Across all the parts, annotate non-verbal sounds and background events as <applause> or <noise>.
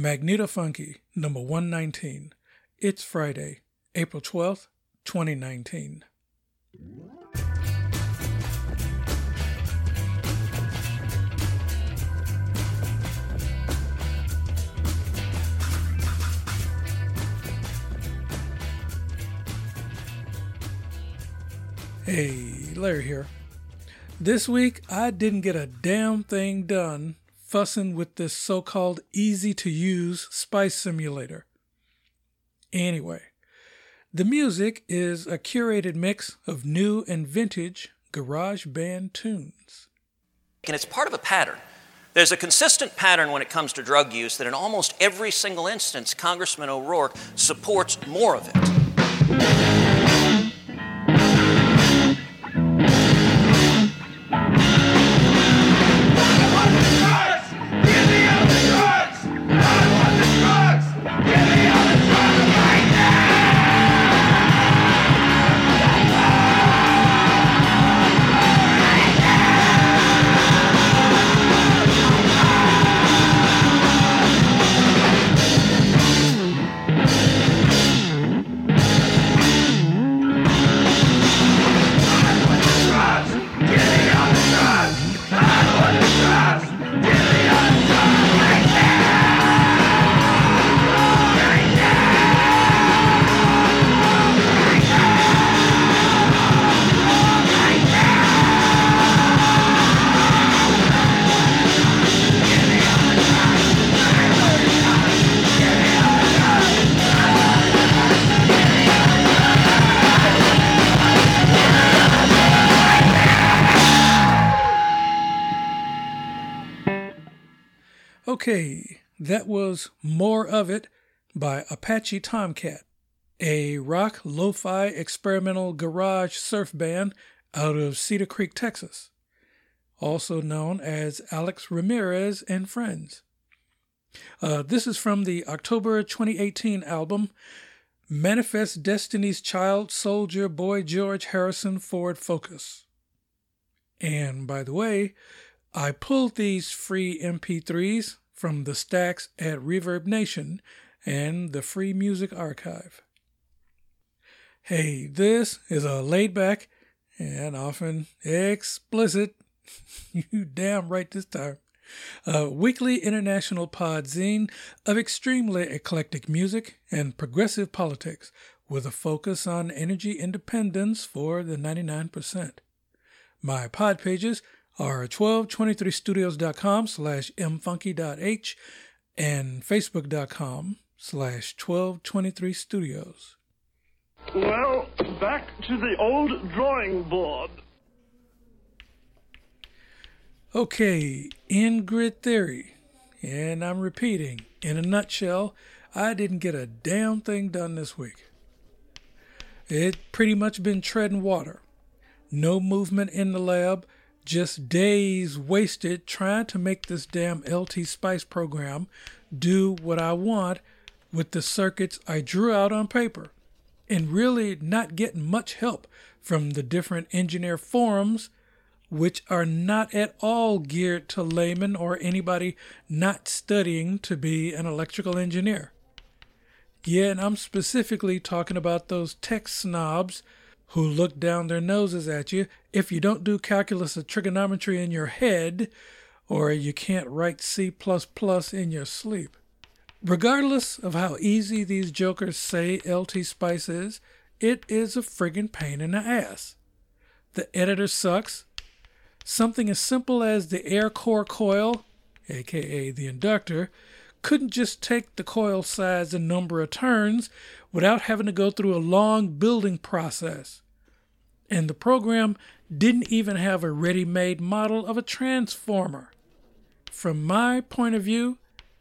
Magneto Funky, number 119. It's Friday, April 12th, 2019. Hey, Larry here. This week, I didn't get a damn thing done fussing with this so called easy to use spice simulator. Anyway, the music is a curated mix of new and vintage garage band tunes. And it's part of a pattern. There's a consistent pattern when it comes to drug use that in almost every single instance, Congressman O'Rourke supports more of it. Apache Tomcat, a rock lo fi experimental garage surf band out of Cedar Creek, Texas, also known as Alex Ramirez and Friends. Uh, this is from the October 2018 album Manifest Destiny's Child Soldier Boy George Harrison Ford Focus. And by the way, I pulled these free MP3s from the stacks at Reverb Nation and the Free Music Archive. Hey, this is a laid back and often explicit, <laughs> you damn right this time, a weekly international pod zine of extremely eclectic music and progressive politics with a focus on energy independence for the 99%. My pod pages are 1223studios.com slash mfunky.h and facebook.com slash 1223studios. Well, back to the old drawing board. Okay, in grid theory, and I'm repeating, in a nutshell, I didn't get a damn thing done this week. It pretty much been treading water. No movement in the lab, just days wasted trying to make this damn LT Spice program do what I want with the circuits I drew out on paper, and really not getting much help from the different engineer forums, which are not at all geared to laymen or anybody not studying to be an electrical engineer. Yeah, and I'm specifically talking about those tech snobs who look down their noses at you if you don't do calculus or trigonometry in your head or you can't write C in your sleep. Regardless of how easy these jokers say LT Spice is, it is a friggin' pain in the ass. The editor sucks. Something as simple as the air core coil, aka the inductor, couldn't just take the coil size and number of turns without having to go through a long building process. And the program didn't even have a ready made model of a transformer. From my point of view,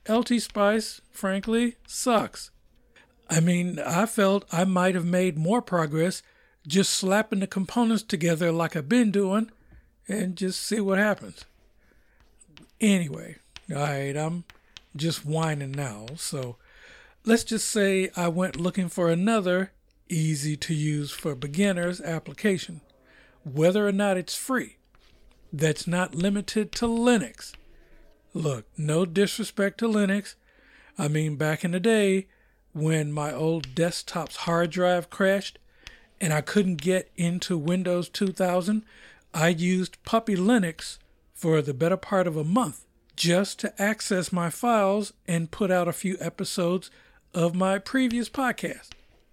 LT Spice, frankly, sucks. I mean, I felt I might have made more progress just slapping the components together like I've been doing and just see what happens. Anyway, alright, I'm just whining now, so let's just say I went looking for another easy to use for beginners application, whether or not it's free. That's not limited to Linux. Look, no disrespect to Linux. I mean, back in the day when my old desktop's hard drive crashed and I couldn't get into Windows 2000, I used Puppy Linux for the better part of a month just to access my files and put out a few episodes of my previous podcast.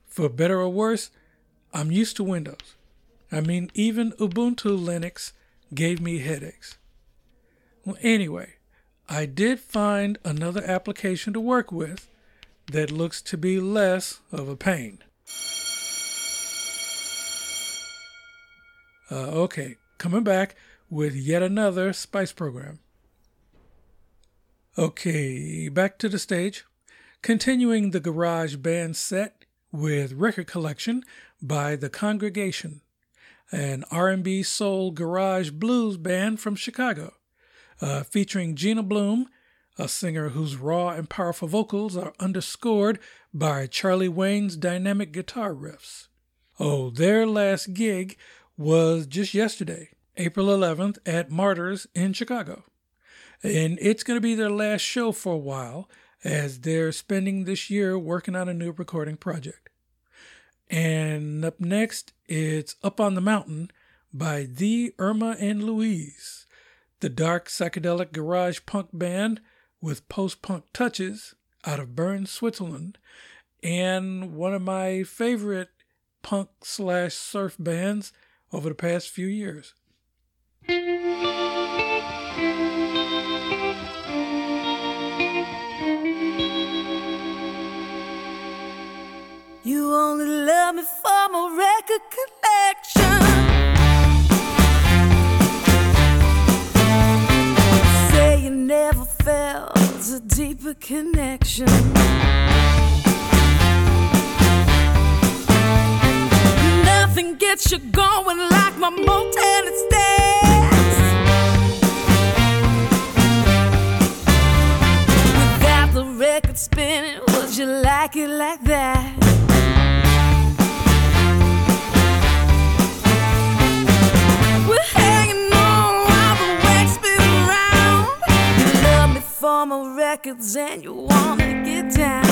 For better or worse, I'm used to Windows. I mean, even Ubuntu Linux gave me headaches. Well, anyway, I did find another application to work with that looks to be less of a pain. Uh, okay, coming back with yet another Spice program. Okay, back to the stage. Continuing the garage band set with record collection by The Congregation, an R&B soul garage blues band from Chicago, uh, featuring Gina Bloom, a singer whose raw and powerful vocals are underscored by Charlie Wayne's dynamic guitar riffs. Oh, their last gig was just yesterday, April 11th, at Martyrs in Chicago. And it's going to be their last show for a while as they're spending this year working on a new recording project. And up next, it's Up on the Mountain by The Irma and Louise, the dark psychedelic garage punk band with post punk touches out of Bern, Switzerland, and one of my favorite punk slash surf bands over the past few years. You only love me for my record collection. Felt a deeper connection. Nothing gets you going like my Motown stairs. Without the record spinning, would you like it like that? Records and you wanna get down.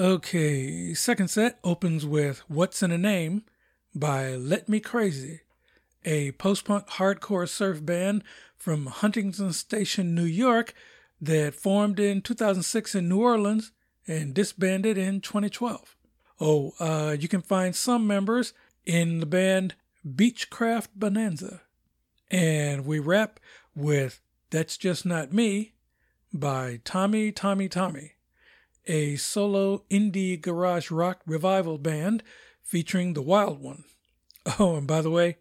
Okay, second set opens with What's in a Name by Let Me Crazy, a post punk hardcore surf band from Huntington Station, New York that formed in 2006 in New Orleans and disbanded in 2012. Oh, uh, you can find some members in the band Beechcraft Bonanza. And we wrap with That's Just Not Me by Tommy Tommy Tommy a solo indie garage rock revival band featuring the Wild One. <laughs> Oh, and by the way,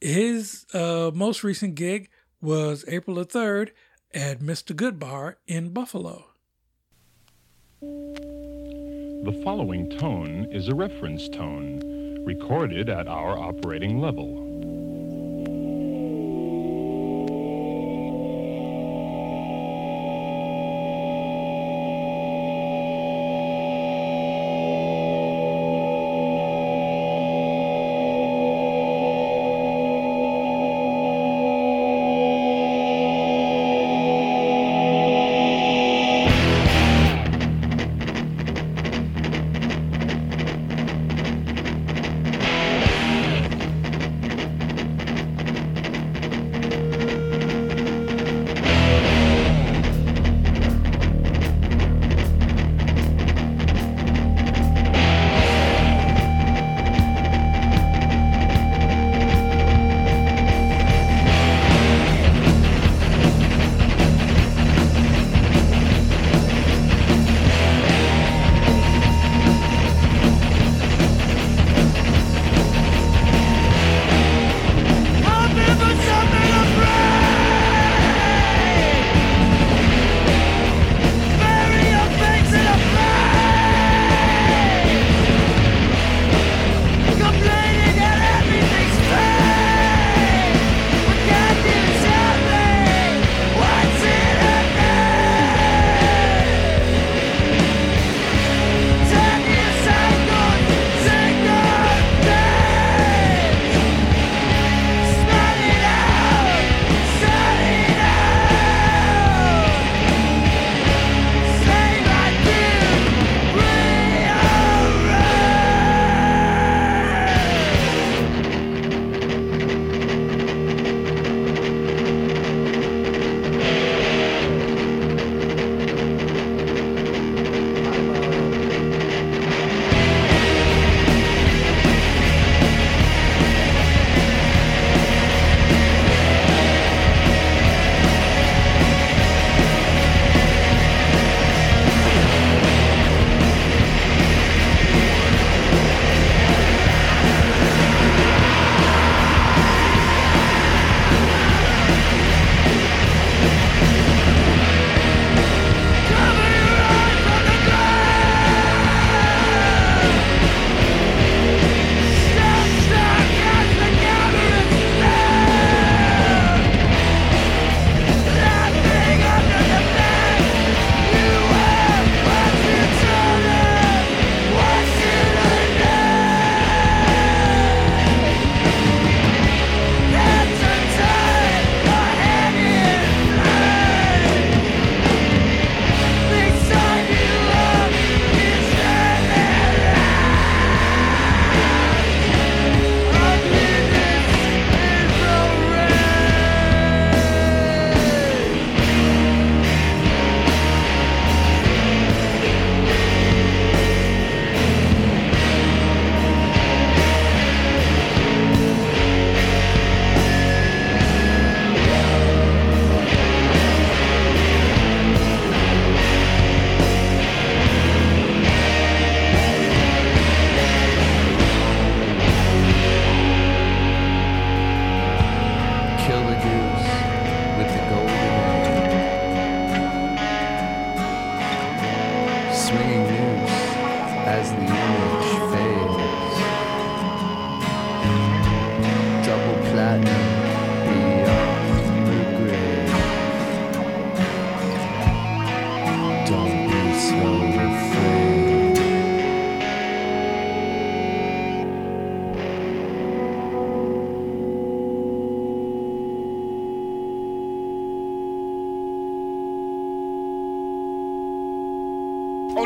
his uh, most recent gig was April the 3rd at Mr. Goodbar in Buffalo. The following tone is a reference tone recorded at our operating level.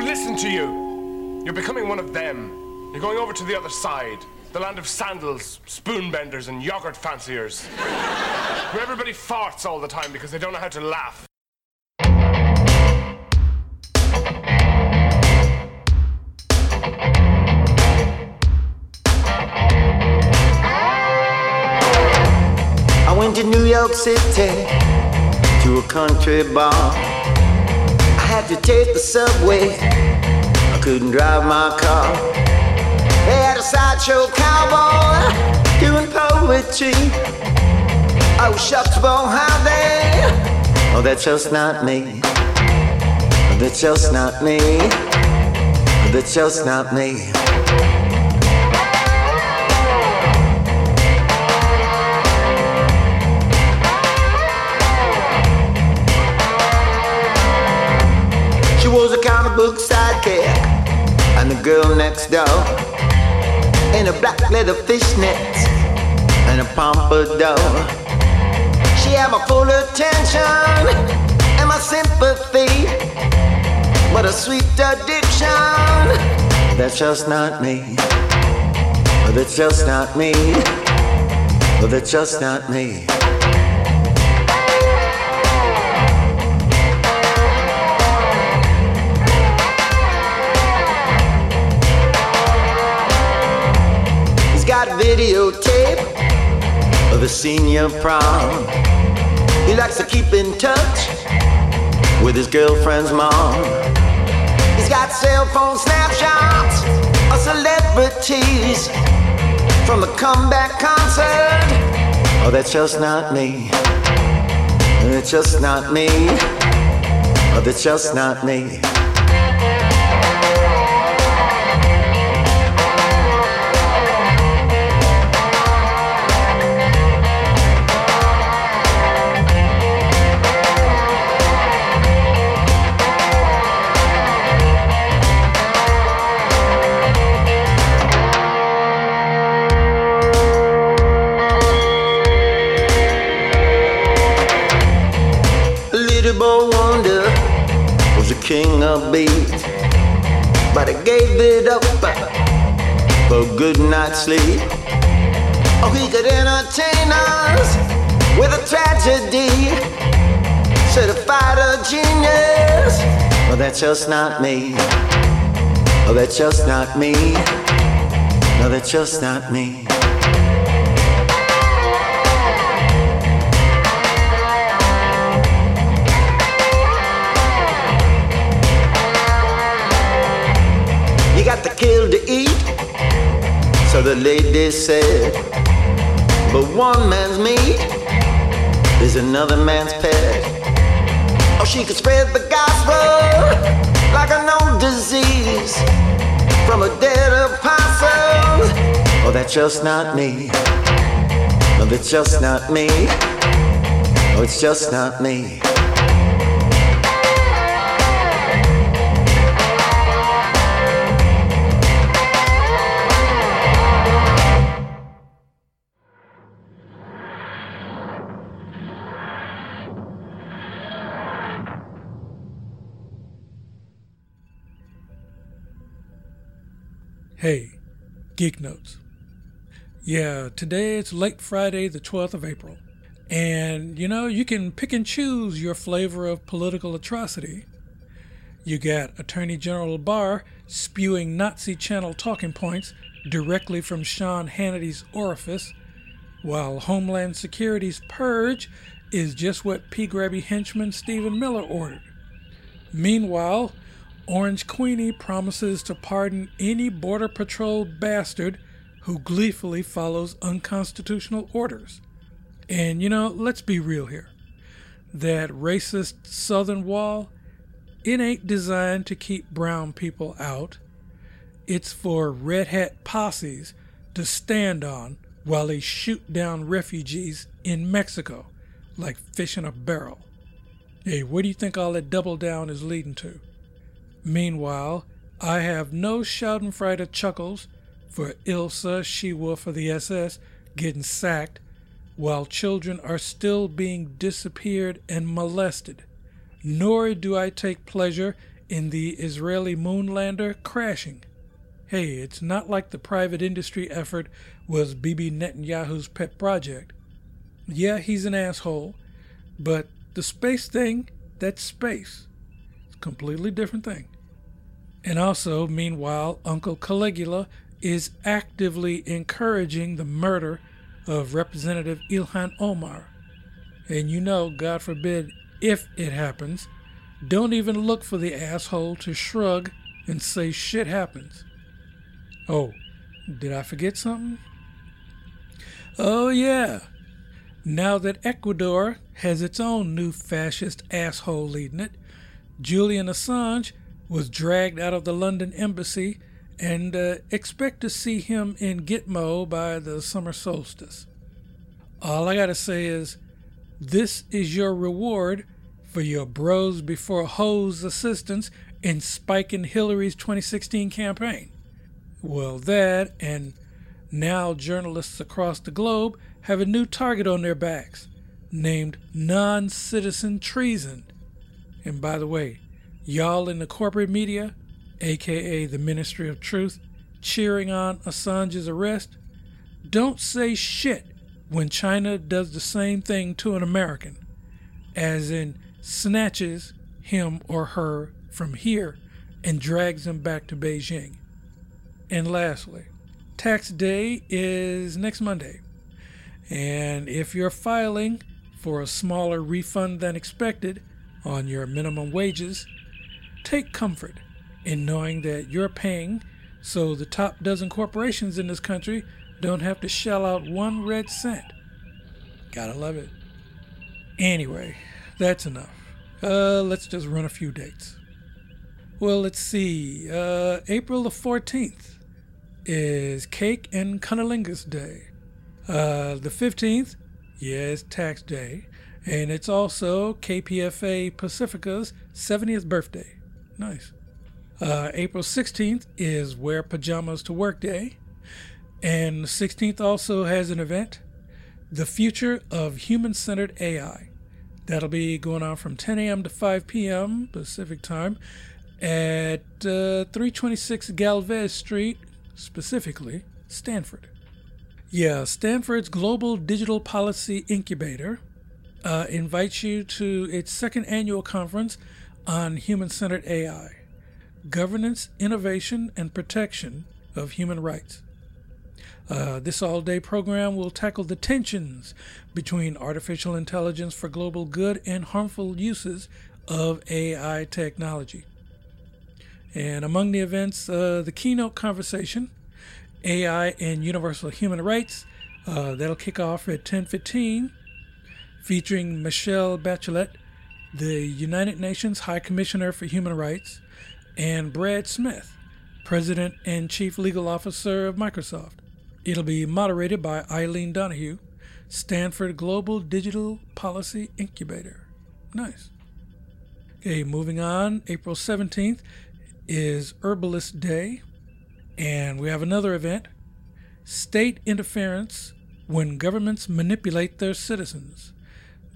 Listen to you. You're becoming one of them. You're going over to the other side. The land of sandals, spoon benders, and yogurt fanciers. <laughs> Where everybody farts all the time because they don't know how to laugh. I went to New York City to a country bar. I had to take the subway. I couldn't drive my car. They had a sideshow cowboy doing poetry. Oh, shucks, boy, how they? Oh, that's just not me. Oh, that's just not me. Oh, that's just not me. Book sidekick and the girl next door in a black leather fishnet and a pompadour. She had my full attention and my sympathy, but a sweet addiction. That's just not me. That's just not me. That's just not me. Videotape of a senior prom. He likes to keep in touch with his girlfriend's mom. He's got cell phone snapshots of celebrities from the comeback concert. Oh, that's just not me. It's just not me. Oh, that's just not me. It up for good night's sleep. Oh, he could entertain us with a tragedy, certified a genius. Well, that's just not me. Oh, that's just not me. No, that's just not me. To eat, so the lady said. But one man's meat is another man's pet. Oh, she could spread the gospel like a known disease from a dead apostle. Oh, that's just not me. No, that's just not me. Oh, it's just not me. Hey, Geek Notes. Yeah, today it's late Friday, the 12th of April. And you know, you can pick and choose your flavor of political atrocity. You got Attorney General Barr spewing Nazi channel talking points directly from Sean Hannity's orifice, while Homeland Security's purge is just what P. Grabby henchman Stephen Miller ordered. Meanwhile, Orange Queenie promises to pardon any Border Patrol bastard who gleefully follows unconstitutional orders. And you know, let's be real here. That racist southern wall, it ain't designed to keep brown people out. it's for red hat posses to stand on while they shoot down refugees in Mexico like fish in a barrel. Hey, where do you think all that double down is leading to? Meanwhile, I have no Schadenfreude chuckles for Ilsa She-Wolf of the SS getting sacked while children are still being disappeared and molested. Nor do I take pleasure in the Israeli moonlander crashing. Hey, it's not like the private industry effort was Bibi Netanyahu's pet project. Yeah, he's an asshole, but the space thing, that's space. Completely different thing. And also, meanwhile, Uncle Caligula is actively encouraging the murder of Representative Ilhan Omar. And you know, God forbid, if it happens, don't even look for the asshole to shrug and say shit happens. Oh, did I forget something? Oh, yeah. Now that Ecuador has its own new fascist asshole leading it, Julian Assange was dragged out of the London embassy and uh, expect to see him in Gitmo by the summer solstice. All I gotta say is, this is your reward for your bros before hoes assistance in spiking Hillary's 2016 campaign. Well, that and now journalists across the globe have a new target on their backs named non citizen treason. And by the way, y'all in the corporate media, aka the Ministry of Truth, cheering on Assange's arrest, don't say shit when China does the same thing to an American, as in snatches him or her from here and drags him back to Beijing. And lastly, tax day is next Monday. And if you're filing for a smaller refund than expected on your minimum wages, take comfort in knowing that you're paying so the top dozen corporations in this country don't have to shell out one red cent. Gotta love it. Anyway, that's enough. Uh, let's just run a few dates. Well, let's see. Uh, April the 14th is Cake and Cunnilingus Day. Uh, the 15th, yes, tax day. And it's also KPFA Pacifica's 70th birthday. Nice. Uh, April 16th is Wear Pajamas to Work Day. And the 16th also has an event, The Future of Human Centered AI. That'll be going on from 10 a.m. to 5 p.m. Pacific Time at uh, 326 Galvez Street, specifically Stanford. Yeah, Stanford's Global Digital Policy Incubator uh, invites you to its second annual conference on human centered AI governance, innovation, and protection of human rights. Uh, this all day program will tackle the tensions between artificial intelligence for global good and harmful uses of AI technology. And among the events, uh, the keynote conversation, AI and Universal Human Rights, uh, that'll kick off at 10:15, featuring Michelle Bachelet, the United Nations High Commissioner for Human Rights, and Brad Smith, President and Chief Legal Officer of Microsoft. It'll be moderated by Eileen Donahoe, Stanford Global Digital Policy Incubator. Nice. Okay, moving on. April 17th is Herbalist Day, and we have another event State Interference when Governments Manipulate Their Citizens.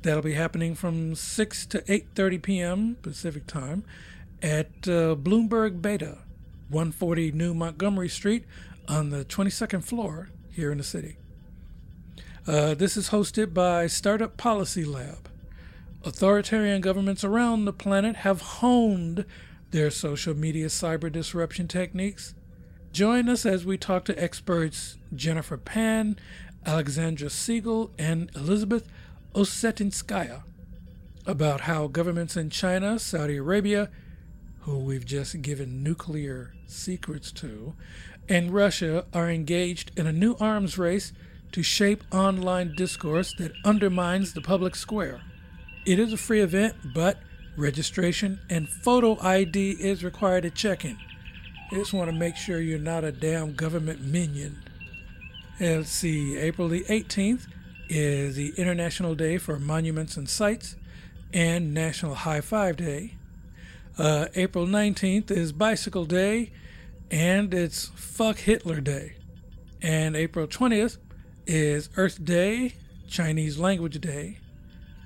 That'll be happening from 6 to 8:30 p.m. Pacific Time at uh, Bloomberg Beta, 140 New Montgomery Street, on the 22nd floor here in the city. Uh, this is hosted by Startup Policy Lab. Authoritarian governments around the planet have honed their social media cyber disruption techniques. Join us as we talk to experts Jennifer Pan, Alexandra Siegel, and Elizabeth Osetinskaya about how governments in China, Saudi Arabia, who we've just given nuclear secrets to, and Russia are engaged in a new arms race to shape online discourse that undermines the public square. It is a free event, but registration and photo ID is required to check in. I just want to make sure you're not a damn government minion. Let's see, April the 18th is the International Day for Monuments and Sites and National High Five Day. Uh, April 19th is Bicycle Day and it's Fuck Hitler Day. And April 20th is Earth Day, Chinese Language Day,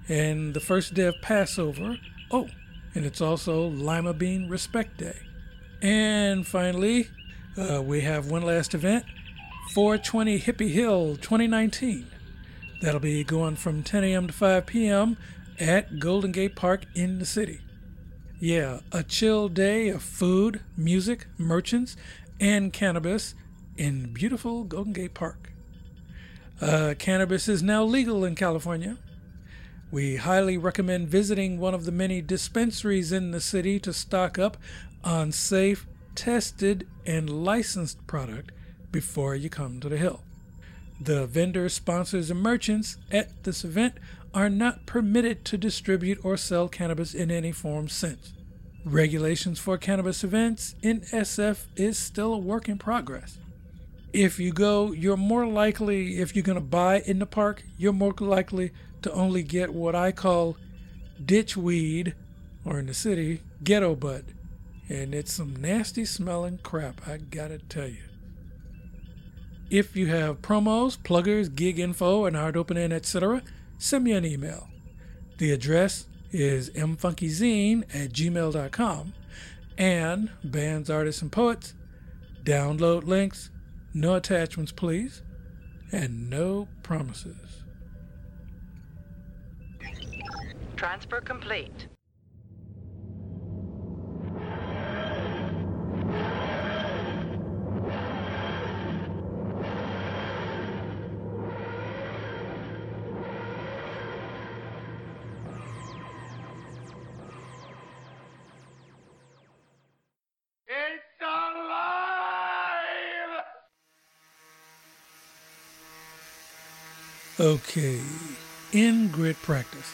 and the first day of Passover. Oh, and it's also Lima Bean Respect Day. And finally, uh, we have one last event 420 Hippie Hill 2019. That'll be going from 10 a.m. to 5 p.m. at Golden Gate Park in the city. Yeah, a chill day of food, music, merchants, and cannabis in beautiful Golden Gate Park. Uh, cannabis is now legal in California. We highly recommend visiting one of the many dispensaries in the city to stock up on safe, tested, and licensed product before you come to the Hill. The vendors, sponsors, and merchants at this event are not permitted to distribute or sell cannabis in any form since. Regulations for cannabis events in SF is still a work in progress. If you go, you're more likely, if you're going to buy in the park, you're more likely to only get what I call ditch weed, or in the city, ghetto bud. And it's some nasty smelling crap, I gotta tell you. If you have promos, pluggers, gig info, and hard opening, etc., send me an email. The address is mfunkyzine at gmail.com and bands, artists, and poets. Download links, no attachments, please, and no promises. Transfer complete. Okay, in grid practice.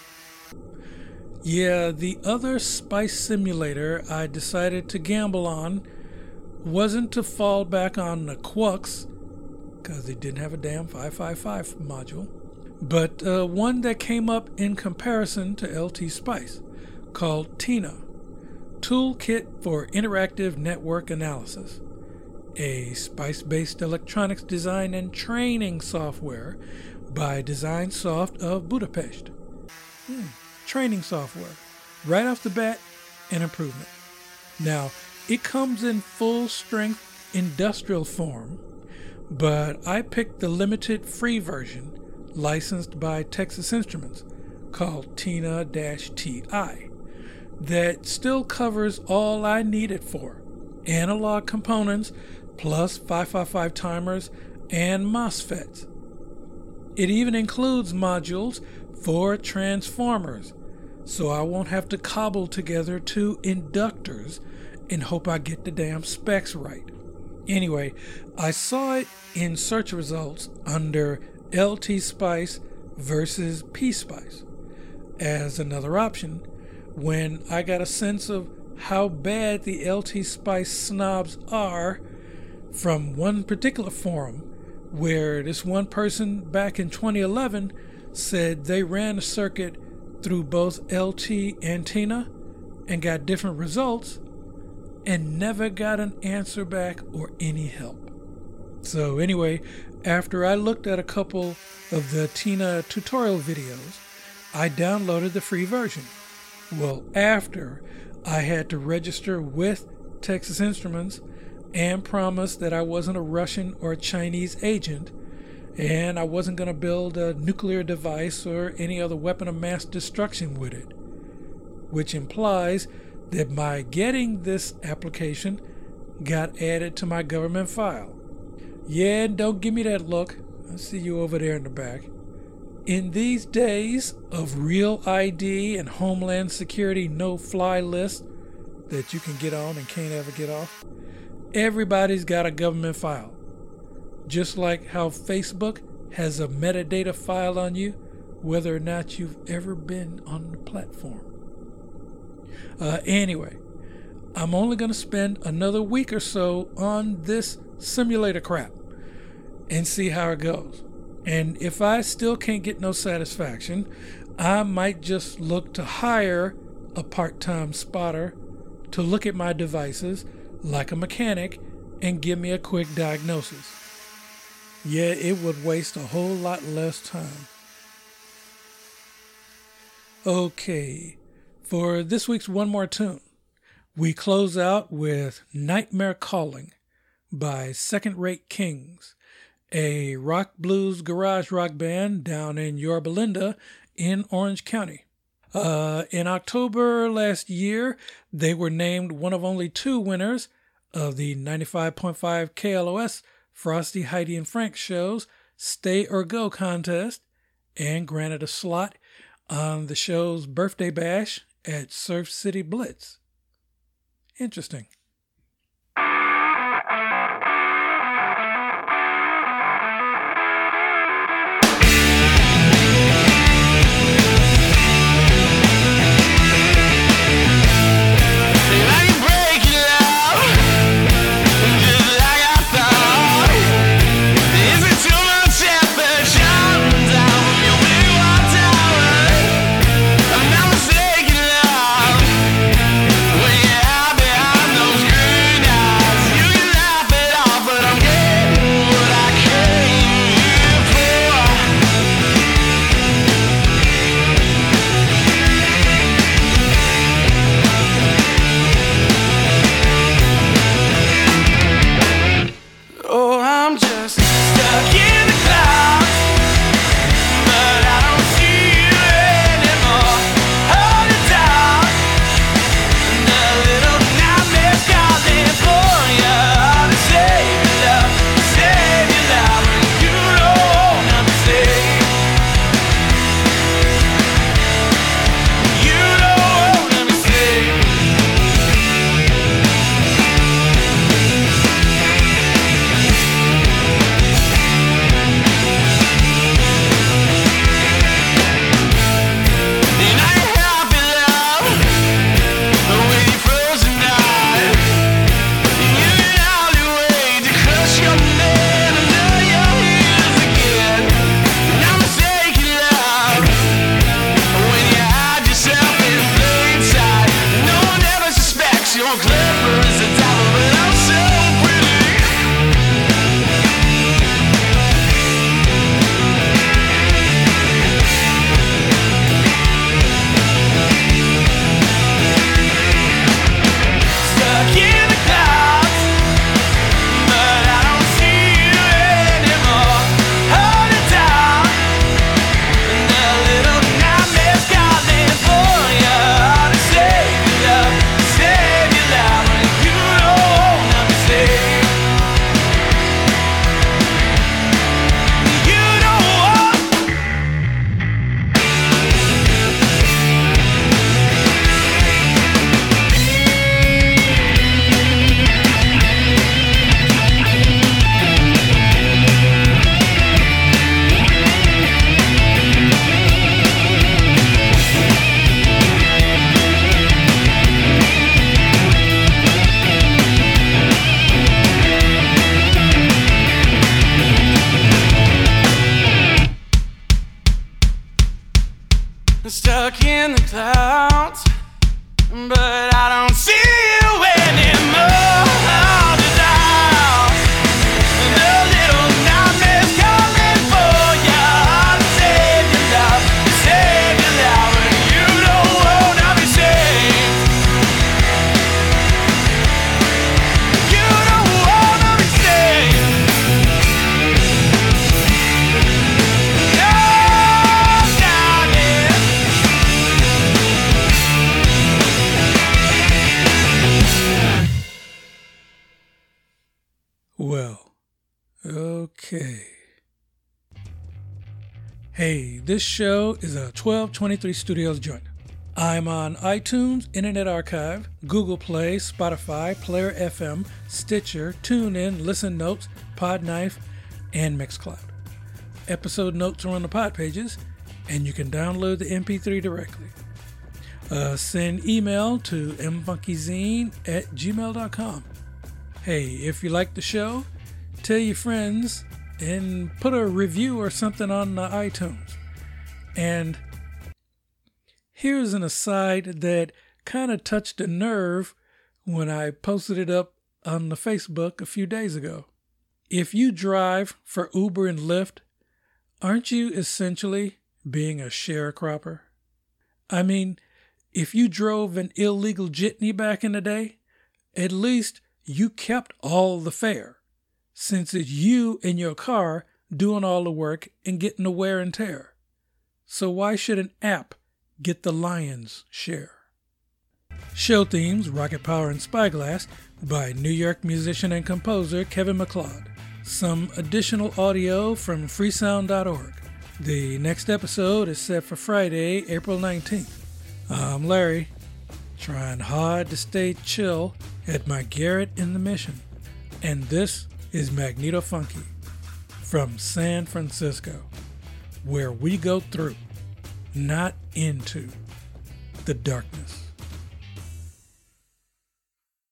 Yeah, the other spice simulator I decided to gamble on wasn't to fall back on the Qucs, because they didn't have a damn 555 module, but uh, one that came up in comparison to LT Spice called TINA Toolkit for Interactive Network Analysis, a spice based electronics design and training software by Design Soft of Budapest. Hmm, training software. Right off the bat, an improvement. Now, it comes in full strength industrial form, but I picked the limited free version licensed by Texas Instruments called TINA TI that still covers all I need it for analog components plus 555 timers and MOSFETs. It even includes modules for transformers, so I won't have to cobble together two inductors and hope I get the damn specs right. Anyway, I saw it in search results under LT Spice versus P Spice as another option when I got a sense of how bad the LT Spice snobs are from one particular forum where this one person back in 2011 said they ran a circuit through both LT and TINA and got different results and never got an answer back or any help. So, anyway, after I looked at a couple of the TINA tutorial videos, I downloaded the free version. Well, after I had to register with Texas Instruments and promise that I wasn't a Russian or a Chinese agent, and I wasn't going to build a nuclear device or any other weapon of mass destruction with it, which implies that by getting this application got added to my government file. Yeah, don't give me that look. I see you over there in the back. In these days of real ID and Homeland Security no fly list that you can get on and can't ever get off, everybody's got a government file. Just like how Facebook has a metadata file on you, whether or not you've ever been on the platform. Uh, anyway, I'm only going to spend another week or so on this simulator crap and see how it goes. And if I still can't get no satisfaction, I might just look to hire a part time spotter to look at my devices like a mechanic and give me a quick diagnosis. Yeah, it would waste a whole lot less time. Okay, for this week's One More Tune, we close out with Nightmare Calling by Second Rate Kings, a rock blues garage rock band down in Yorba Linda in Orange County. Uh, in October last year, they were named one of only two winners of the 95.5 KLOS Frosty, Heidi, and Frank shows Stay or Go contest and granted a slot on the show's birthday bash at Surf City Blitz. Interesting. Stuck in the clouds, but I don't see this show is a 1223 Studios joint. I'm on iTunes, Internet Archive, Google Play, Spotify, Player FM, Stitcher, TuneIn, Listen Notes, Podknife, and Mixcloud. Episode notes are on the pod pages, and you can download the MP3 directly. uh, send email to mfunkyzine at gmail.com. Hey, if you like the show, tell your friends and put a review or something on the iTunes. And here's an aside that kind of touched a nerve when I posted it up on the Facebook a few days ago. If you drive for Uber and Lyft, aren't you essentially being a sharecropper? I mean, if you drove an illegal jitney back in the day, at least you kept all the fare, since it's you and your car doing all the work and getting the wear and tear. So why should an app get the lion's share? Show themes Rocket Power and Spyglass by New York musician and composer Kevin MacLeod. Some additional audio from freesound.org. The next episode is set for Friday, April 19th. I'm Larry, trying hard to stay chill at my garret in the Mission. And this is Magneto Funky from San Francisco, where we go through, not into, the darkness.